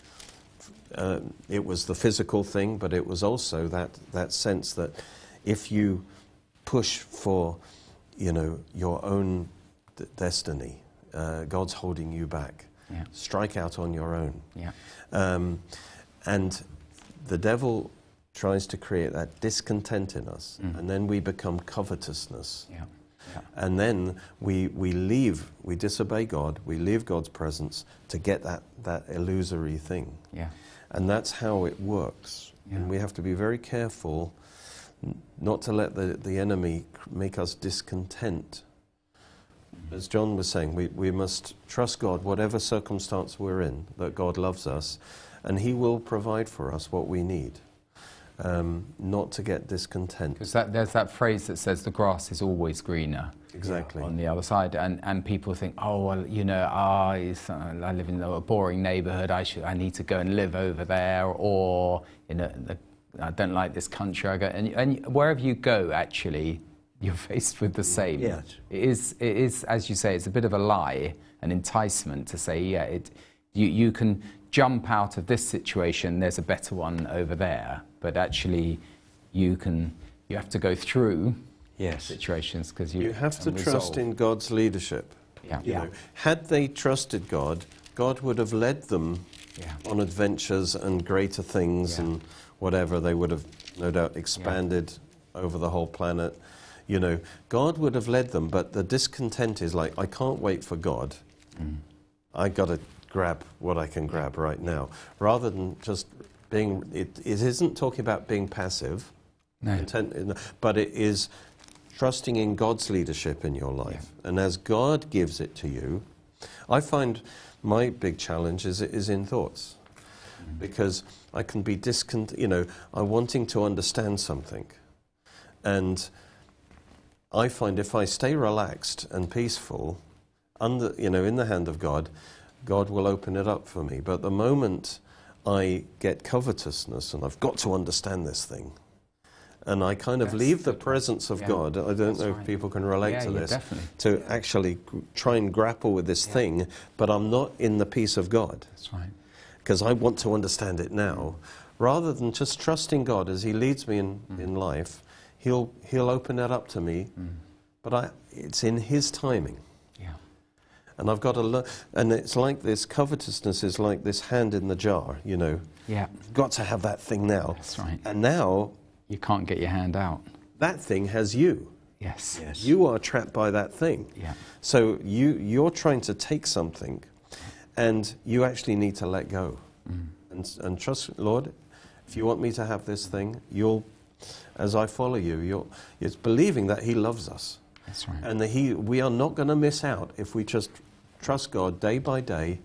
uh, it was the physical thing, but it was also that, that sense that if you push for, you know, your own d- destiny, uh, God's holding you back. Yeah. Strike out on your own. Yeah. Um, and the devil tries to create that discontent in us, Mm. and then we become covetousness. Yeah. Yeah. And then we, we leave, we disobey God, we leave God's presence to get that, that illusory thing. Yeah. And that's how it works. Yeah. And we have to be very careful n- not to let the, the enemy make us discontent. As John was saying, we, we must trust God, whatever circumstance we're in, that God loves us, and He will provide for us what we need. Um, not to get discontent. Because that, there's that phrase that says the grass is always greener. Exactly. On the other side, and, and people think, oh well, you know, ah, it's, uh, I live in a boring neighbourhood. I should, I need to go and live over there, or you know, the, I don't like this country. I go, and, and wherever you go, actually, you're [LAUGHS] faced with the same. Yes. It is, it is, as you say, it's a bit of a lie, an enticement to say, yeah, it, you, you can jump out of this situation. There's a better one over there, but actually, you can, you have to go through Yes. situations because you, You have to and trust in God's leadership. Yeah. You Yeah. know, had they trusted God, God would have led them Yeah. on adventures and greater things Yeah. and whatever. They would have, no doubt, expanded over the whole planet. You know, God would have led them, but the discontent is like, I can't wait for God. Mm. I got to grab what I can grab right now. Rather than just being, it, it isn't talking about being passive, No. content but it is trusting in God's leadership in your life. And as God gives it to you, I find my big challenge is, is in thoughts. Because I can be discontent. you know, I'm wanting to understand something. And I find if I stay relaxed and peaceful, under, you know, in the hand of God, God will open it up for me. But the moment I get covetousness and I've got to understand this thing, and I kind of That's leave the presence of Yeah, God, I don't know if people can relate Yeah, to yeah, this, definitely. to actually try and grapple with this Yeah. thing, but I'm not in the peace of God That's right. because I want to understand it now. Rather than just trusting God as He leads me in, Mm. in life, He'll, he'll open that up to me, mm. but I, it's in His timing. Yeah. And I've got to learn. And it's like this covetousness is like this hand in the jar, you know. Yeah. You've got to have that thing now. That's right. And now You can't get your hand out. that thing has you. Yes. Yes. You are trapped by that thing. Yeah. So you, you're trying to take something and you actually need to let go. Mm. And, and trust, Lord, if you want me to have this thing, you'll, as I follow you, you'll, it's believing that He loves us. That's right. And that he, we are not going to miss out if we just trust God day by day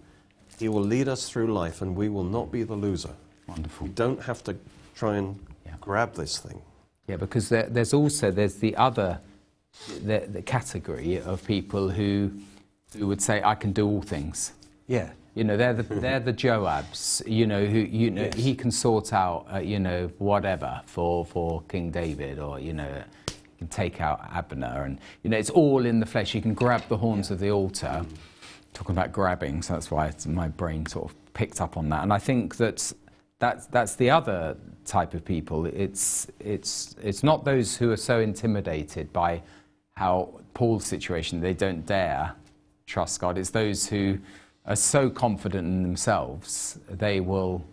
He will lead us through life and we will not be the loser. Wonderful. We don't have to try and Yeah. grab this thing. Yeah, because there, there's also there's the other the, the category of people who who would say I can do all things. Yeah. You know, they're the [LAUGHS] they're the Joabs. You know, who you know Yes. he can sort out uh, you know whatever for for King David, or you know, he can take out Abner, and you know it's all in the flesh. You can grab the horns of the altar. Talking about grabbing, so that's why it's, my brain sort of picked up on that. And I think that that's that's the other type of people. It's it's it's not those who are so intimidated by how Paul's situation they don't dare trust God. It's those who are so confident in themselves they will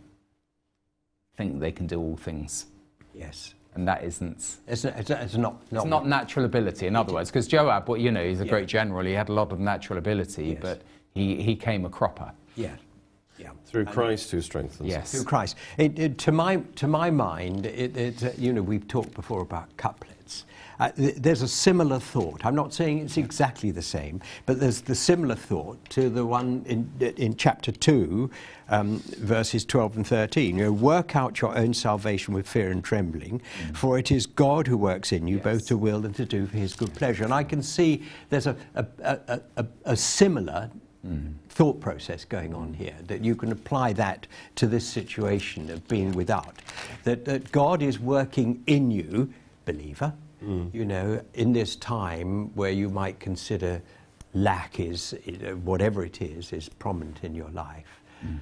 think they can do all things, Yes. and that isn't. It's, it's, it's not, not, It's not natural ability, in other words, because Joab, well, you know, he's a Yeah. great general. He had a lot of natural ability, Yes. but he, he came a cropper. Yeah. Yeah. Through Christ who strengthens. Yes. Through Christ. It, it, to, my, to my mind, it, it, uh, you know, we've talked before about couplets. Uh, th- there's a similar thought. I'm not saying it's exactly the same, but there's the similar thought to the one in, in chapter 2, um, verses 12 and 13. You know, work out your own salvation with fear and trembling, for it is God who works in you Yes. both to will and to do for his good pleasure. And I can see there's a, a, a, a, a similar thought process going on here, that you can apply that to this situation of being without. That, that God is working in you, believer, mm. you know, in this time where you might consider lack is, uh, whatever it is, is prominent in your life. Mm.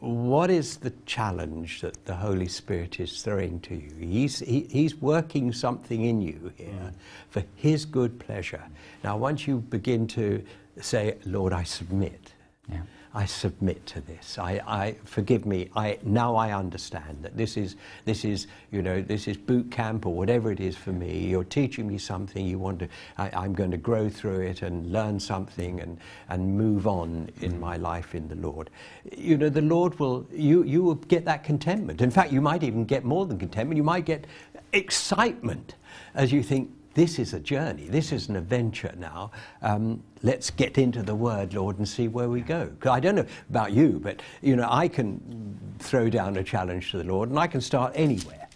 What is the challenge that the Holy Spirit is throwing to you? He's, he, he's working something in you here mm. for His good pleasure. Now, once you begin to say, Lord, I submit, Yeah. I submit to this. I, I forgive me. I now I understand that this is this is you know this is boot camp or whatever it is for me. You're teaching me something. You want to. I, I'm going to grow through it and learn something and and move on in my life in the Lord. You know the Lord will you you will get that contentment. In fact, you might even get more than contentment. You might get excitement as you think this is a journey. This is an adventure now. Um, let's get into the Word, Lord, and see where we go. I don't know about you, but you know, I can throw down a challenge to the Lord, and I can start anywhere,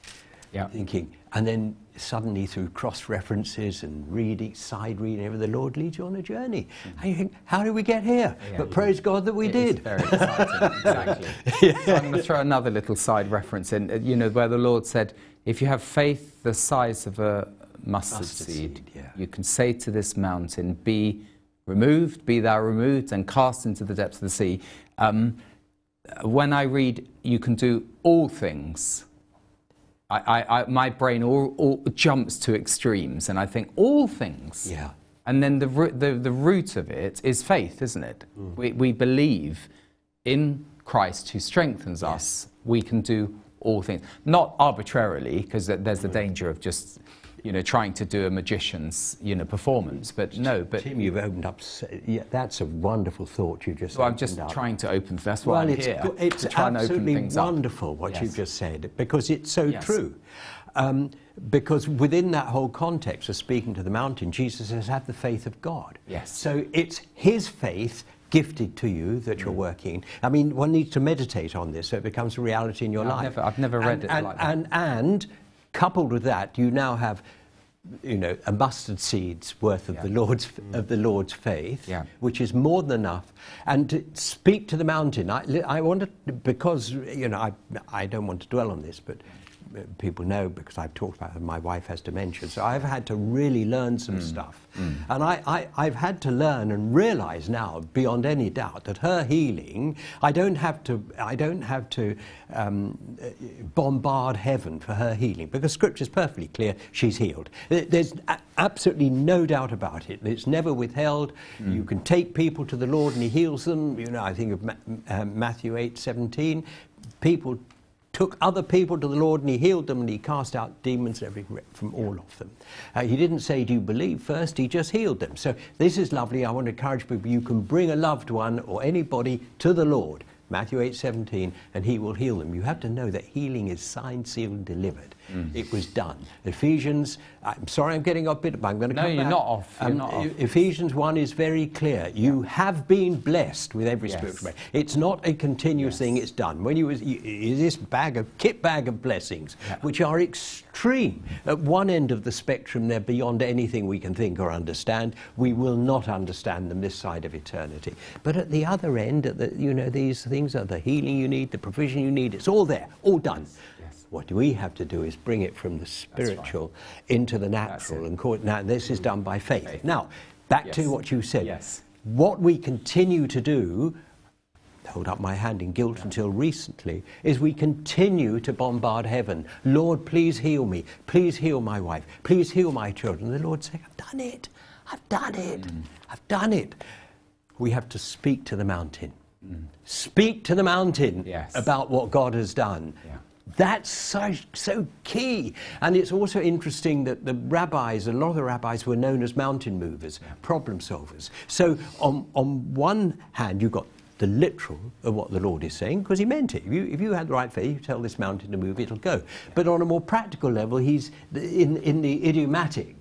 Yeah. thinking, and then suddenly through cross references and reading, side reading, everything, the Lord leads you on a journey. And you think, how did we get here? Yeah, but praise God that we It did. very exciting, [LAUGHS] exactly. So I'm going to throw another little side reference in, uh, you know, where the Lord said, if you have faith the size of a mustard, Mustard seed, seed, yeah. you can say to this mountain, be removed, be thou removed, and cast into the depths of the sea. Um, when I read, you can do all things, I, I, I, my brain all, all jumps to extremes, and I think all things. Yeah. And then the, the, the root of it is faith, isn't it? We, we believe in Christ who strengthens us. We can do all things. Not arbitrarily, because there's the danger of just, you know, trying to do a magician's, you know, performance. But no, but Tim, you've opened up. Yeah, that's a wonderful thought you just. so I'm just up. trying to open, that's why well, I'm it's, here, it's to try and open absolutely things up. wonderful what Yes. you've just said because it's so Yes. true. Um, because within that whole context of speaking to the mountain, Jesus says, "Have the faith of God." Yes. So it's His faith gifted to you that Mm. you're working. I mean, one needs to meditate on this so it becomes a reality in your I've life. never- I've never read and, it and, like that. And, and coupled with that, you now have. You know, a mustard seed's worth of Yeah. the Lord's of mm. the Lord's faith, Yeah. which is more than enough. And to speak to the mountain, I, I want to, because, you know, I, I don't want to dwell on this, but people know because I've talked about it, my wife has dementia. So I've had to really learn some stuff. And I, I, I've had to learn and realize now, beyond any doubt, that her healing, I don't have to, I don't have to um, uh, bombard heaven for her healing because Scripture's perfectly clear she's healed. There's a- absolutely no doubt about it. It's never withheld. You can take people to the Lord and He heals them. You know, I think of Ma- um, Matthew 8 17. People took other people to the Lord and He healed them and He cast out demons every, from all of them. Uh, he didn't say, Do you believe first? He just healed them. So this is lovely. I want to encourage people you can bring a loved one or anybody to the Lord. Matthew 8:17, and he will heal them. You have to know that healing is signed, sealed, delivered. Mm. It was done. Ephesians, I'm sorry I'm getting off bit, but I'm going to no, come you're back. Not off. You're um, not off. Ephesians 1 is very clear. You yeah. have been blessed with every yes. spiritual blessing. It's not a continuous yes. thing, it's done. When you, is this bag of, kit bag of blessings, yeah. which are extreme. At one end of the spectrum, they're beyond anything we can think or understand. We will not understand them this side of eternity. But at the other end, at the, you know, these things are the healing you need, the provision you need. It's all there, all done. What we have to do is bring it from the spiritual right. into the natural. And call it, now, this is done by faith. faith. Now, back yes. to what you said. Yes. What we continue to do, hold up my hand in guilt yeah. until recently, is we continue to bombard heaven. Lord, please heal me. Please heal my wife. Please heal my children. The Lord saying, I've done it. I've done it. Mm. I've done it. We have to speak to the mountain. Mm. Speak to the mountain yes. about what God has done. Yeah. That's so, so key. And it's also interesting that the rabbis, a lot of the rabbis were known as mountain movers, problem solvers. So, on, on one hand, you've got the literal of what the Lord is saying, because he meant it. If you, if you had the right faith, you tell this mountain to move, it'll go. But on a more practical level, he's in, in the idiomatic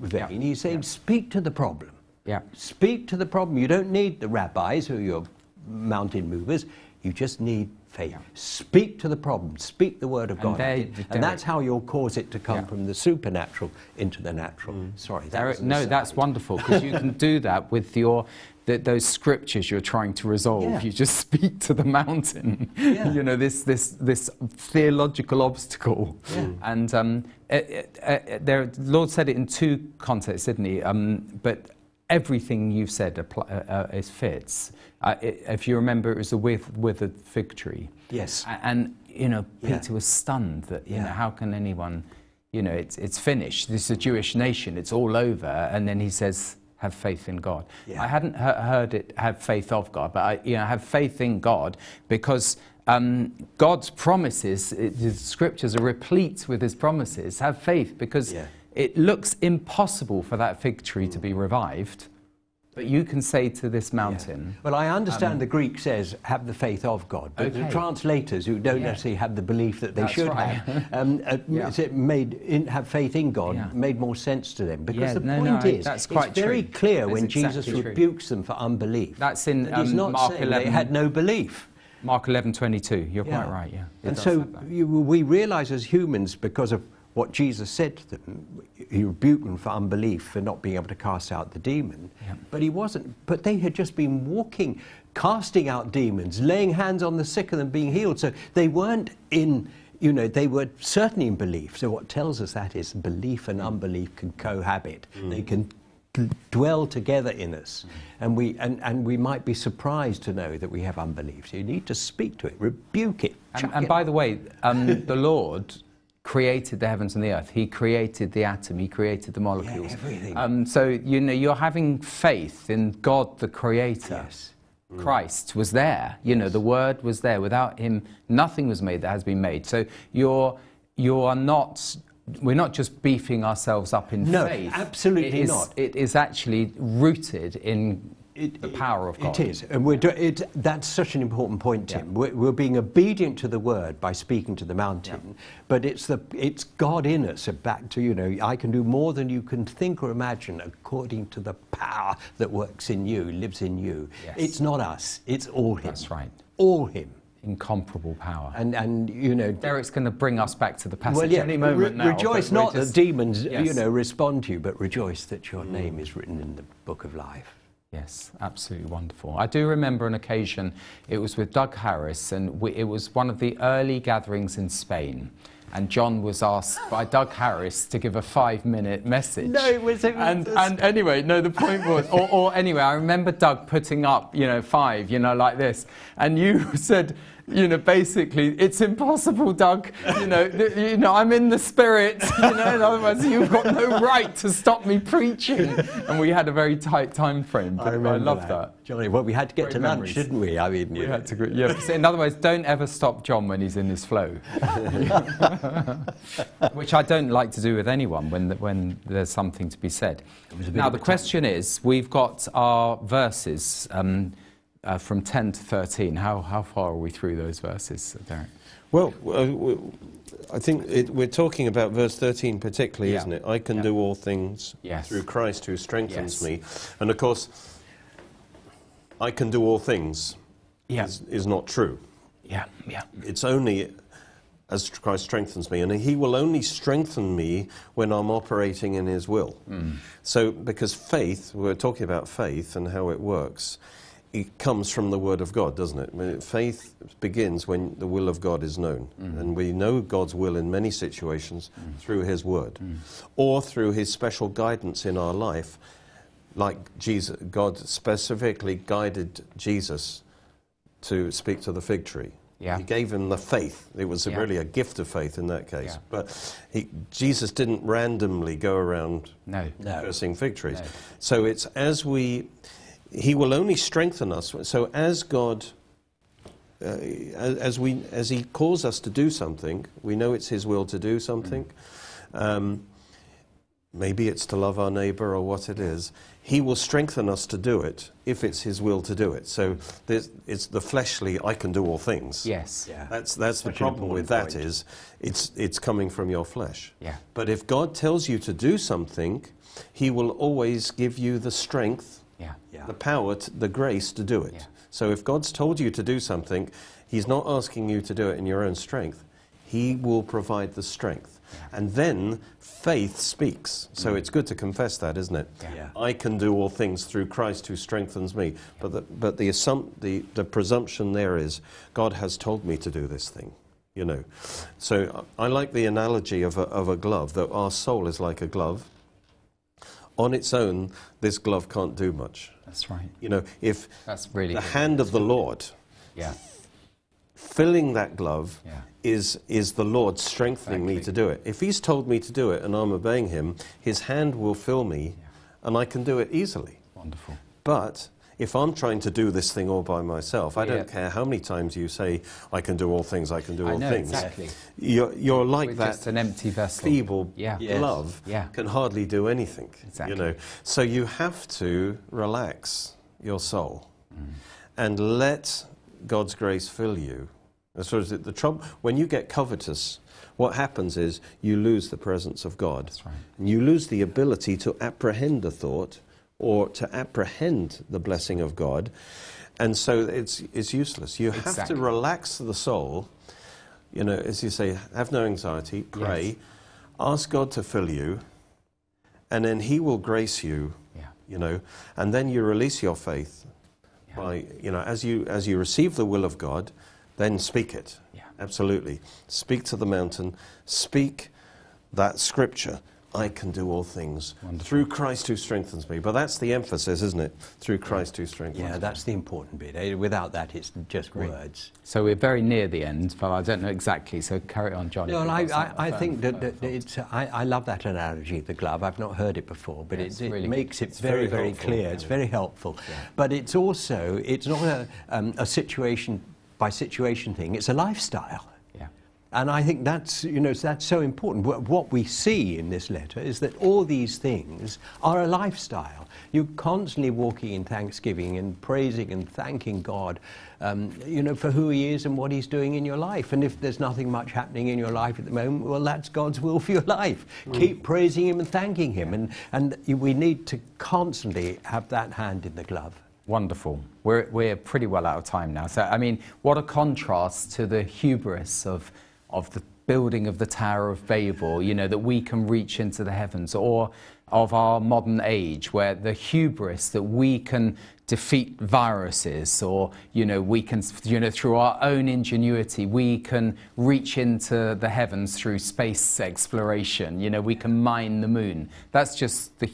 vein, he's saying, yeah. speak to the problem. Yeah. Speak to the problem. You don't need the rabbis who are your mountain movers. You just need faith. Yeah. Speak to the problem. Speak the word of and God. They, and that's how you'll cause it to come yeah. from the supernatural into the natural. Mm. Sorry. That no, that's wonderful because you can do that with your the, those scriptures you're trying to resolve. Yeah. You just speak to the mountain. [LAUGHS] you know this this this theological obstacle. And um, it, it, it, there, Lord said it in two contexts, didn't he? Um, but everything you've said uh, uh, is fits. Uh, it, if you remember, it was a with, withered fig tree. Yes. And, you know, Peter yeah. was stunned that, you yeah. know, how can anyone, you know, it's, it's finished. This is a Jewish nation. It's all over. And then he says, have faith in God. Yeah. I hadn't he- heard it, have faith of God, but I, you know, have faith in God because um, God's promises, it, the scriptures are replete with his promises. Have faith because yeah it looks impossible for that fig tree to be revived. But you can say to this mountain. Yeah. Well, I understand um, the Greek says, have the faith of God. But okay. the translators who don't yeah. necessarily have the belief that they That's should right. have, [LAUGHS] um, uh, yeah. made in, have faith in God made more sense to them. Because the no, point no, is, it's very true. clear when Jesus rebukes them for unbelief. That's in that he's um, not Mark saying 11. They had no belief. Mark 11:22. You're quite right. Yeah. And so you, we realize as humans, because of what Jesus said to them, he rebuked them for unbelief, for not being able to cast out the demon. Yeah. But he wasn't, but they had just been walking, casting out demons, laying hands on the sick and them being healed. So they weren't in, you know, they were certainly in belief. So what tells us that is belief and unbelief can cohabit. Mm. They can dwell together in us. Mm. And, we, and, and we might be surprised to know that we have unbelief. So you need to speak to it, rebuke it. And, and by the way, um, the [LAUGHS] Lord created the heavens and the earth. He created the atom. He created the molecules. Yeah, everything. Um, so you know you're having faith in God, the Creator. Yes. Mm. Christ was there. You know the Word was there. Without Him, nothing was made that has been made. So you're you are not. We're not just beefing ourselves up in no, faith. No, absolutely it is, not. It is actually rooted in it, the power of God. It is, and we're do, it, that's such an important point, Tim. Yeah. We're, we're, being obedient to the word by speaking to the mountain, yeah. but it's the it's God in us. Back to you know, I can do more than you can think or imagine, according to the power that works in you, lives in you. Yes. It's not us; it's all Him. That's right. All Him incomparable power. And, and you know, Derek's going to bring us back to the passage well, yeah, any moment re- now. Rejoice not just, that demons, yes. you know, respond to you, but rejoice that your mm. name is written in the book of life. Yes, absolutely wonderful. I do remember an occasion, it was with Doug Harris, and we, it was one of the early gatherings in Spain. And John was asked by Doug Harris to give a five minute message. No, it was. It was and, and anyway, no, the point was, or, or anyway, I remember Doug putting up, you know, five, you know, like this. And you [LAUGHS] said, you know, basically, it's impossible, Doug. You know, th- you know, I'm in the spirit. [LAUGHS] You know, in other words, you've got no right to stop me preaching. And we had a very tight time frame. But I, I love that. that. Johnny, well, we had to get Great to memories. lunch, didn't we? I mean, we had to. Yeah. So in other words, don't ever stop John when he's in his flow, [LAUGHS] which I don't like to do with anyone when the, when there's something to be said. Now the question is, we've got our verses. Um, uh, from 10 to 13. How, how far are we through those verses, Derek? Well, uh, I think it, we're talking about verse 13 particularly, Yeah. isn't it? I can Yeah. do all things Yes. through Christ who strengthens Yes. me. And of course, I can do all things Yeah. is, is not true. Yeah, yeah. It's only as Christ strengthens me. And He will only strengthen me when I'm operating in His will. So, because faith, we're talking about faith and how it works, it comes from the Word of God, doesn't it? I mean, Faith begins when the will of God is known. Mm-hmm. And we know God's will in many situations mm-hmm. through His Word mm-hmm. or through His special guidance in our life. Like Jesus, God specifically guided Jesus to speak to the fig tree. Yeah. He gave him the faith. It was Yeah. really a gift of faith in that case. Yeah. But he, Jesus didn't randomly go around No. No. cursing fig trees. No. So it's as we, he will only strengthen us. So as God, uh, as, as we, as he calls us to do something, we know it's his will to do something. Um, maybe it's to love our neighbour or what it is. He will strengthen us to do it if it's his will to do it. So there's, it's the fleshly, I can do all things. Yes. Yeah. That's, that's the Such an problem with that point. is it's, it's coming from your flesh. Yeah. But if God tells you to do something, He will always give you the strength, Yeah. Yeah. the power, t the grace to do it. Yeah. So if God's told you to do something, He's not asking you to do it in your own strength. He will provide the strength. And then faith speaks. So mm. it's good to confess that, isn't it? Yeah. Yeah. I can do all things through Christ who strengthens me. But the, but the, assump- the, the presumption there is God has told me to do this thing. You know, so I like the analogy of a, of a glove. That our soul is like a glove. On its own, this glove can't do much. That's right. You know, if That's really the hand of the Lord Yeah. filling that glove Yeah. is, is the Lord strengthening me to do it. If He's told me to do it and I'm obeying Him, His hand will fill me and I can do it easily. Wonderful. But if I'm trying to do this thing all by myself, I Yeah. don't care how many times you say, I can do all things, I can do I all know, things. exactly. You're, you're like We're that just an empty vessel. feeble Yeah. Yes. glove Yeah. can hardly do anything. Exactly. You know, so you have to relax your soul Mm. and let God's grace fill you. As far as the, the trouble, when you get covetous, what happens is you lose the presence of God. That's right. And you lose the ability to apprehend a thought or to apprehend the blessing of God. And so it's, it's useless. You have Exactly. to relax the soul. You know, as you say, have no anxiety, pray, Yes. ask God to fill you, and then He will grace you, Yeah. you know, and then you release your faith Yeah. by, you know, as you, as you receive the will of God, then speak it. Yeah. Absolutely. Speak to the mountain, speak that scripture. I can do all things Wonderful. through Christ who strengthens me. But that's the emphasis, isn't it? Through Christ who strengthens Yeah, me. that's the important bit. eh? Without that, it's just Great. words. So we're very near the end, but I don't know exactly. So carry on, John. No, if I, I, I think that, that it's, I, I love that analogy, the glove. I've not heard it before, but Yeah, it, it's it really makes it It's very, very very helpful, clear. yeah. It's very helpful. But it's also, it's not a, um, a situation by situation thing, it's a lifestyle. And I think that's, you know, that's so important. What, we see in this letter is that all these things are a lifestyle. You're constantly walking in thanksgiving and praising and thanking God, um, you know, for who He is and what He's doing in your life. And if there's nothing much happening in your life at the moment, well, that's God's will for your life. Keep praising Him and thanking Him. And, and we need to constantly have that hand in the glove. Wonderful. We're, we're pretty well out of time now. So, I mean, what a contrast to the hubris of, of the building of the Tower of Babel, you know, that we can reach into the heavens, or of our modern age, where the hubris that we can defeat viruses, or, you know, we can, you know, through our own ingenuity, we can reach into the heavens through space exploration, you know, we can mine the moon. That's just the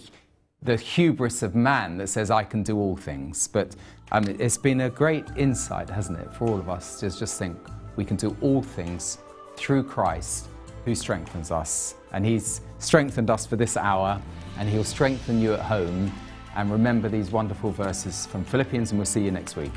the hubris of man that says, I can do all things. But um, it's been a great insight, hasn't it, for all of us to just think we can do all things through Christ who strengthens us. And He's strengthened us for this hour, and He'll strengthen you at home. And remember these wonderful verses from Philippians, and we'll see you next week.